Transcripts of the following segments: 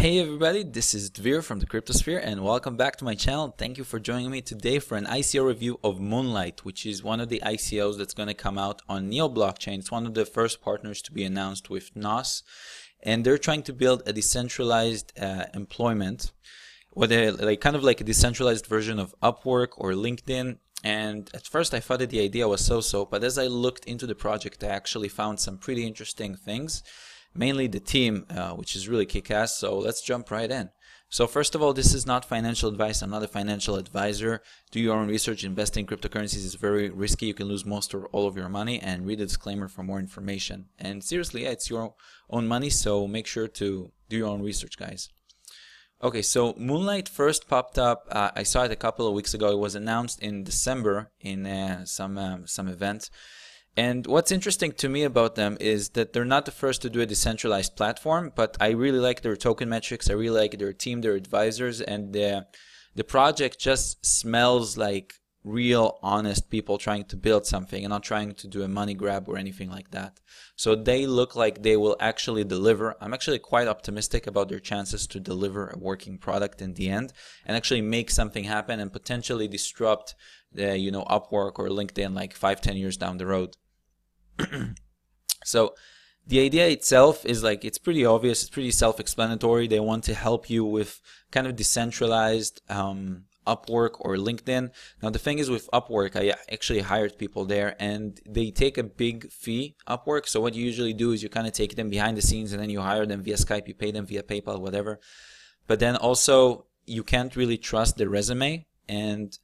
Hey everybody, this is Dvir from the Cryptosphere and welcome back to my channel. Thank you for joining me today for an ICO review of Moonlight, which is one of the ICOs that's going to come out on Neo blockchain. It's one of the first partners to be announced with Nos and they're trying to build a decentralized uh, employment, whether like kind of like a decentralized version of Upwork or LinkedIn. And at first I thought that the idea was so-so, but as I looked into the project, I actually found some pretty interesting things mainly the team, uh, which is really kick-ass. So let's jump right in. So first of all, this is not financial advice. I'm not a financial advisor. Do your own research. Investing in cryptocurrencies is very risky. You can lose most or all of your money and read the disclaimer for more information. And seriously, yeah, it's your own money. So make sure to do your own research, guys. Okay, so Moonlight first popped up. Uh, I saw it a couple of weeks ago. It was announced in December in uh, some um, some event. And what's interesting to me about them is that they're not the first to do a decentralized platform, but I really like their token metrics. I really like their team, their advisors, and the, the project just smells like real, honest people trying to build something and not trying to do a money grab or anything like that. So they look like they will actually deliver. I'm actually quite optimistic about their chances to deliver a working product in the end and actually make something happen and potentially disrupt the, you know, Upwork or LinkedIn like five, ten years down the road. so the idea itself is like it's pretty obvious it's pretty self-explanatory they want to help you with kind of decentralized um, upwork or linkedin. Now the thing is with upwork i actually hired people there and they take a big fee upwork. So what you usually do is you kind of take them behind the scenes and then you hire them via skype you pay them via paypal whatever. But then also you can't really trust the resume and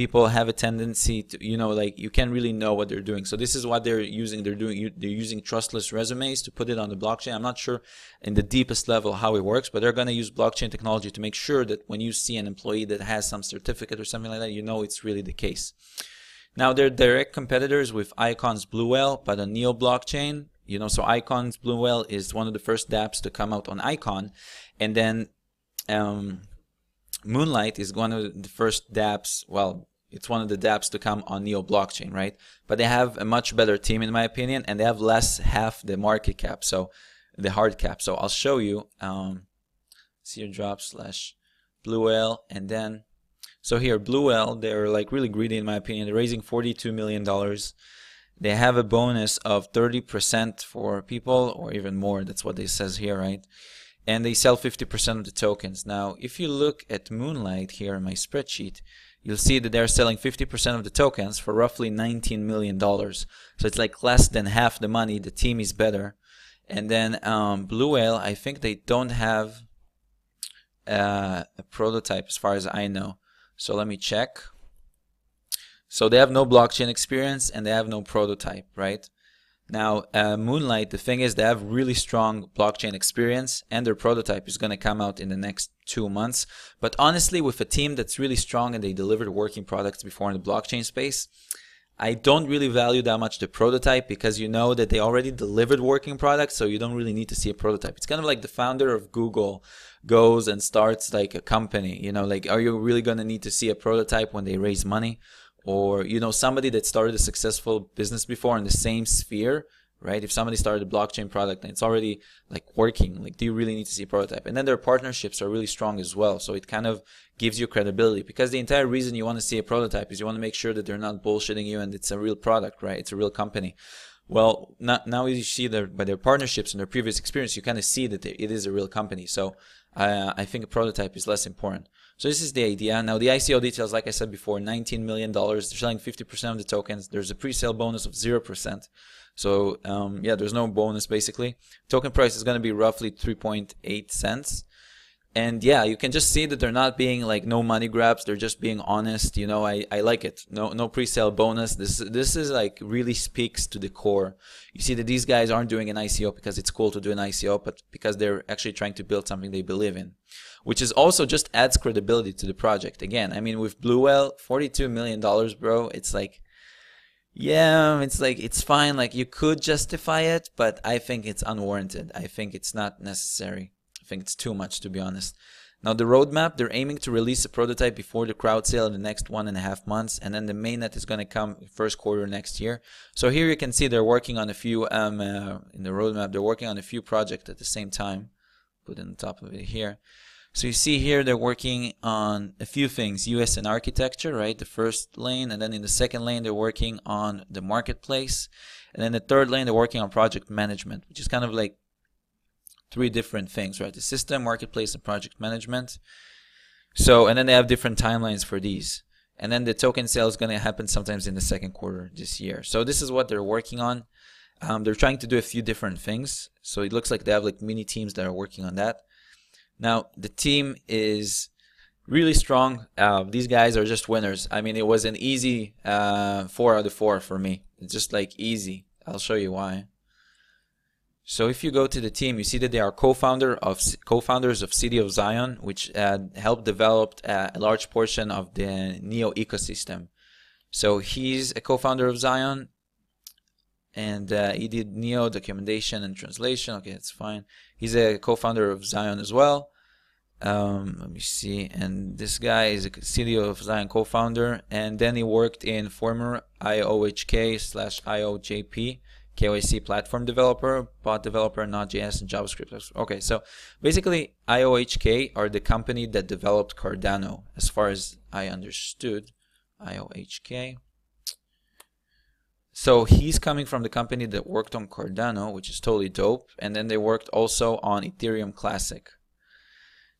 people have a tendency to you know like you can't really know what they're doing. So this is what they're using they're doing they're using trustless resumes to put it on the blockchain. I'm not sure in the deepest level how it works but they're going to use blockchain technology to make sure that when you see an employee that has some certificate or something like that you know it's really the case. Now they're direct competitors with icon's blue whale but on neo blockchain you know so icon's blue is one of the first dapps to come out on icon. And then um Moonlight is one of the first dApps, well, it's one of the dApps to come on Neo blockchain, right? But they have a much better team, in my opinion, and they have less half the market cap, so the hard cap. So I'll show you. Um, see your drop slash Blue Whale, and then so here Blue Whale, they're like really greedy, in my opinion. They're raising 42 million dollars. They have a bonus of 30% for people, or even more. That's what they says here, right? and they sell 50% of the tokens. Now, if you look at Moonlight here in my spreadsheet, you'll see that they're selling 50% of the tokens for roughly $19 million. So it's like less than half the money. The team is better. And then um, Blue Whale, I think they don't have uh, a prototype as far as I know. So let me check. So they have no blockchain experience and they have no prototype, right? Now, uh, Moonlight, the thing is, they have really strong blockchain experience, and their prototype is going to come out in the next two months. But honestly, with a team that's really strong and they delivered working products before in the blockchain space, I don't really value that much the prototype because you know that they already delivered working products, so you don't really need to see a prototype. It's kind of like the founder of Google goes and starts like a company. You know, like, are you really going to need to see a prototype when they raise money? Or you know somebody that started a successful business before in the same sphere right? If somebody started a blockchain product and it's already like working like do you really need to see a prototype? And then their partnerships are really strong as well. So it kind of gives you credibility because the entire reason you want to see a prototype is you want to make sure that they're not bullshitting you and it's a real product right? It's a real company. Well not, now you see that by their partnerships and their previous experience you kind of see that it is a real company. So uh, i think a prototype is less important so this is the idea. Now the ICO details, like I said before, $19 million. They're selling 50% of the tokens. There's a pre-sale bonus of 0%. So um, yeah, there's no bonus basically. Token price is going to be roughly 3.8 cents. And yeah, you can just see that they're not being like no money grabs. They're just being honest. You know, I, I like it. No no pre-sale bonus. This this is like really speaks to the core. You see that these guys aren't doing an ICO because it's cool to do an ICO, but because they're actually trying to build something they believe in which is also just adds credibility to the project. Again, I mean, with Blue Whale, $42 million, bro, it's like, yeah, it's like, it's fine. Like, you could justify it, but I think it's unwarranted. I think it's not necessary. I think it's too much, to be honest. Now, the roadmap, they're aiming to release a prototype before the crowd sale in the next one and a half months, and then the mainnet is going to come first quarter next year. So here you can see they're working on a few, um, uh, in the roadmap, they're working on a few projects at the same time put in the top of it here. So you see here they're working on a few things, US and architecture, right? The first lane, and then in the second lane they're working on the marketplace, and then the third lane they're working on project management, which is kind of like three different things, right? The system, marketplace, and project management. So, and then they have different timelines for these. And then the token sale is going to happen sometimes in the second quarter this year. So this is what they're working on. Um, they're trying to do a few different things. So it looks like they have like mini teams that are working on that. Now the team is really strong. Uh, these guys are just winners. I mean, it was an easy uh, four out of four for me. It's just like easy. I'll show you why. So if you go to the team, you see that they are co-founder of co-founders of City of Zion, which uh, helped develop uh, a large portion of the Neo ecosystem. So he's a co-founder of Zion, and uh, he did Neo documentation and translation. Okay, that's fine. He's a co-founder of Zion as well. Um, let me see. And this guy is a City of Zion co-founder, and then he worked in former IOHK slash IOJP KYC platform developer, bot developer, Node.js, and JavaScript. Okay, so basically IOHK are the company that developed Cardano, as far as I understood. IOHK. So he's coming from the company that worked on Cardano, which is totally dope. And then they worked also on Ethereum Classic.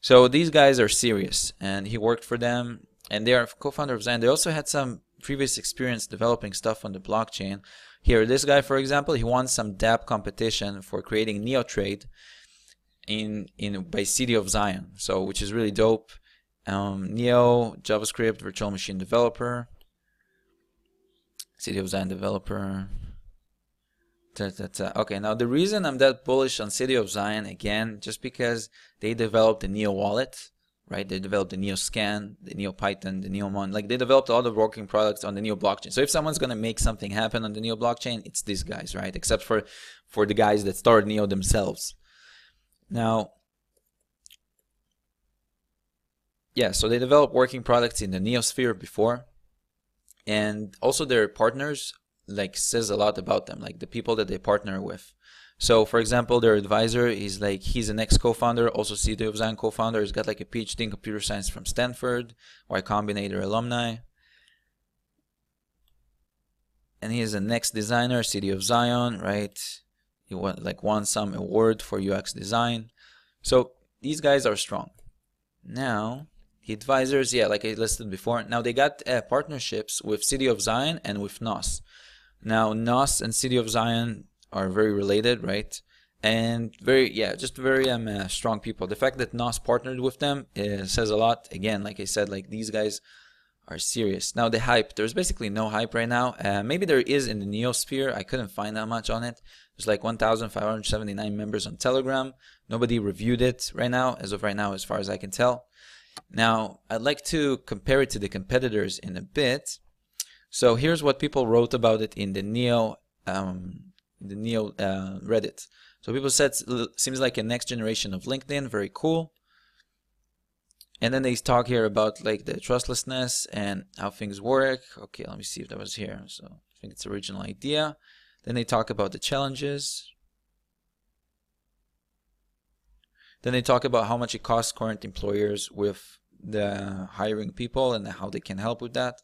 So these guys are serious, and he worked for them, and they are co-founder of Zion. They also had some previous experience developing stuff on the blockchain. Here, this guy, for example, he won some dApp competition for creating NeoTrade in in by City of Zion. So, which is really dope. Um, Neo JavaScript virtual machine developer. City of Zion developer. Okay, now the reason I'm that bullish on City of Zion again, just because they developed the Neo wallet, right? They developed the Neo Scan, the Neo Python, the Neo Mon. Like they developed all the working products on the Neo blockchain. So if someone's gonna make something happen on the Neo blockchain, it's these guys, right? Except for for the guys that started Neo themselves. Now, yeah, so they developed working products in the Neosphere before and also their partners like says a lot about them like the people that they partner with. So for example their advisor is like he's an ex co-founder also city of zion co-founder. He's got like a phd in computer science from stanford y combinator alumni. And he's a next designer city of zion right? He won like won some award for ux design. So these guys are strong. Now advisors, yeah, like I listed before. Now they got uh, partnerships with City of Zion and with NOS. Now NOS and City of Zion are very related, right? And very, yeah, just very um, uh, strong people. The fact that NOS partnered with them uh, says a lot. Again, like I said, like these guys are serious. Now the hype, there's basically no hype right now. Uh, maybe there is in the Neosphere. I couldn't find that much on it. There's like 1,579 members on Telegram. Nobody reviewed it right now, as of right now, as far as I can tell. Now, I'd like to compare it to the competitors in a bit. So here's what people wrote about it in the Neo, um, the Neo uh, Reddit. So people said seems like a next generation of LinkedIn, very cool. And then they talk here about like the trustlessness and how things work. Okay, let me see if that was here. So I think it's original idea. Then they talk about the challenges. Then they talk about how much it costs current employers with the hiring people and how they can help with that.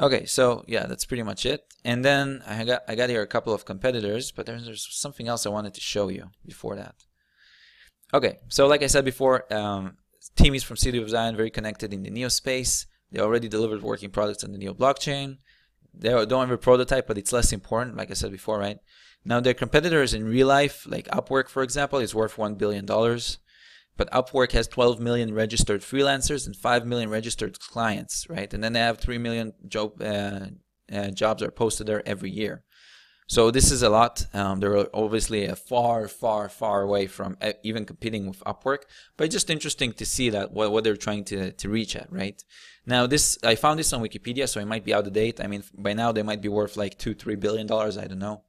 Okay, so yeah, that's pretty much it. And then I got I got here a couple of competitors, but there's, there's something else I wanted to show you before that. Okay, so like I said before, um, team is from City of Zion, very connected in the Neo space. They already delivered working products on the Neo blockchain. They don't have a prototype, but it's less important, like I said before, right? Now, their competitors in real life, like Upwork, for example, is worth $1 billion. But Upwork has 12 million registered freelancers and 5 million registered clients, right? And then they have 3 million job, uh, uh, jobs are posted there every year. So this is a lot. Um, they're obviously a far, far, far away from uh, even competing with Upwork, but just interesting to see that what, what they're trying to, to reach at, right? Now this, I found this on Wikipedia, so it might be out of date. I mean, by now they might be worth like two, three billion dollars. I don't know.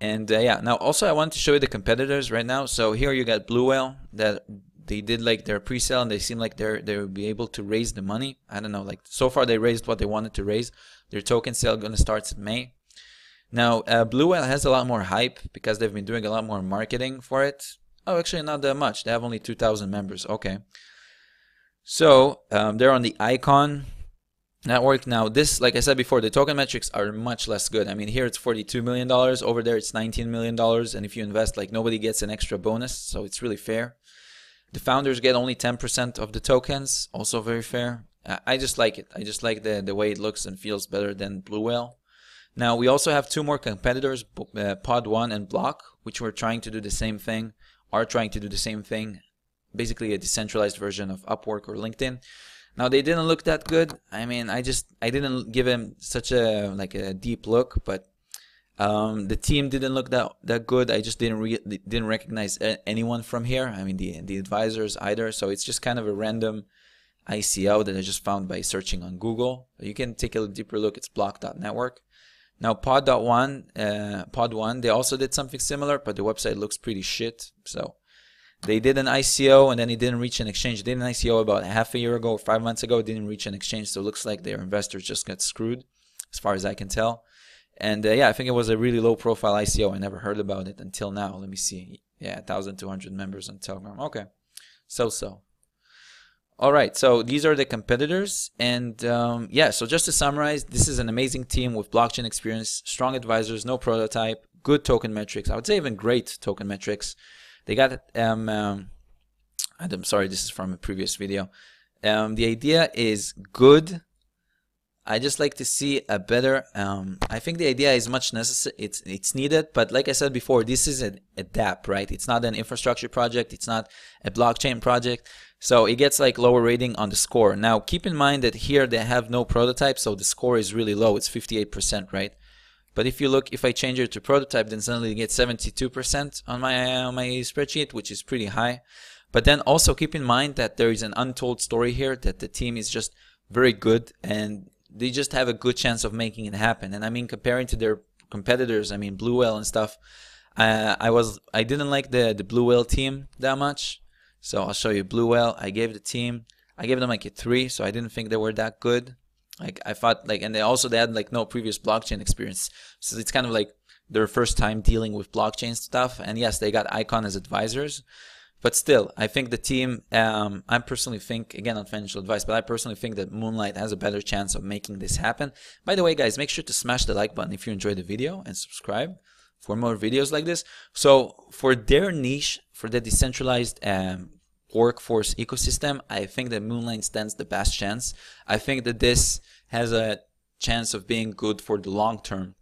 And uh, yeah, now also I want to show you the competitors right now. So here you got Blue Whale that they did like their pre-sale and they seem like they're they will be able to raise the money. I don't know, like so far they raised what they wanted to raise. Their token sale gonna start in May. Now uh, Blue Whale has a lot more hype because they've been doing a lot more marketing for it. Oh, actually, not that much. They have only 2,000 members. Okay. So um, they're on the Icon network. Now, this, like I said before, the token metrics are much less good. I mean, here it's $42 million. Over there, it's $19 million. And if you invest, like nobody gets an extra bonus. So it's really fair. The founders get only 10% of the tokens. Also very fair. I just like it. I just like the, the way it looks and feels better than Blue Whale. Now, we also have two more competitors, uh, Pod One and Block, which were trying to do the same thing, are trying to do the same thing, basically a decentralized version of Upwork or LinkedIn. Now they didn't look that good. I mean, I just I didn't give him such a like a deep look, but um, the team didn't look that that good. I just didn't re- didn't recognize anyone from here. I mean, the the advisors either. So it's just kind of a random ICO that I just found by searching on Google. You can take a deeper look. It's block.network. Now Pod.one, uh, Pod One, they also did something similar, but the website looks pretty shit. So they did an ICO and then it didn't reach an exchange. They did an ICO about half a year ago five months ago. It didn't reach an exchange. So it looks like their investors just got screwed, as far as I can tell. And uh, yeah, I think it was a really low profile ICO. I never heard about it until now. Let me see. Yeah, 1,200 members on Telegram. Okay. So so. All right, so these are the competitors. And um, yeah, so just to summarize, this is an amazing team with blockchain experience, strong advisors, no prototype, good token metrics. I would say even great token metrics. They got, um, um, I'm sorry, this is from a previous video. Um, the idea is good. I just like to see a better. Um, I think the idea is much necessary. It's it's needed, but like I said before, this is a, a DApp, right? It's not an infrastructure project. It's not a blockchain project. So it gets like lower rating on the score. Now keep in mind that here they have no prototype, so the score is really low. It's 58%, right? But if you look, if I change it to prototype, then suddenly you get 72% on my on my spreadsheet, which is pretty high. But then also keep in mind that there is an untold story here that the team is just very good and they just have a good chance of making it happen. And I mean, comparing to their competitors, I mean Blue Whale and stuff. Uh, I was I didn't like the the Blue Whale team that much. So I'll show you Blue Whale. I gave the team, I gave them like a three, so I didn't think they were that good. Like I thought, like, and they also they had like no previous blockchain experience, so it's kind of like their first time dealing with blockchain stuff. And yes, they got Icon as advisors, but still, I think the team. Um, I personally think again on financial advice, but I personally think that Moonlight has a better chance of making this happen. By the way, guys, make sure to smash the like button if you enjoyed the video and subscribe for more videos like this. So for their niche, for the decentralized um, workforce ecosystem, I think that Moonlight stands the best chance. I think that this has a chance of being good for the long term.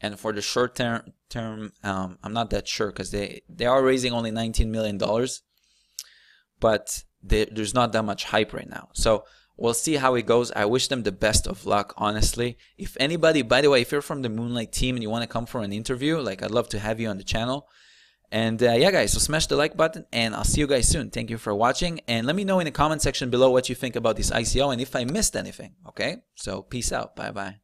And for the short term, term um, I'm not that sure because they, they are raising only $19 million, but they, there's not that much hype right now. So We'll see how it goes. I wish them the best of luck, honestly. If anybody, by the way, if you're from the Moonlight team and you want to come for an interview, like I'd love to have you on the channel. And uh, yeah, guys, so smash the like button and I'll see you guys soon. Thank you for watching. And let me know in the comment section below what you think about this ICO and if I missed anything. Okay? So peace out. Bye bye.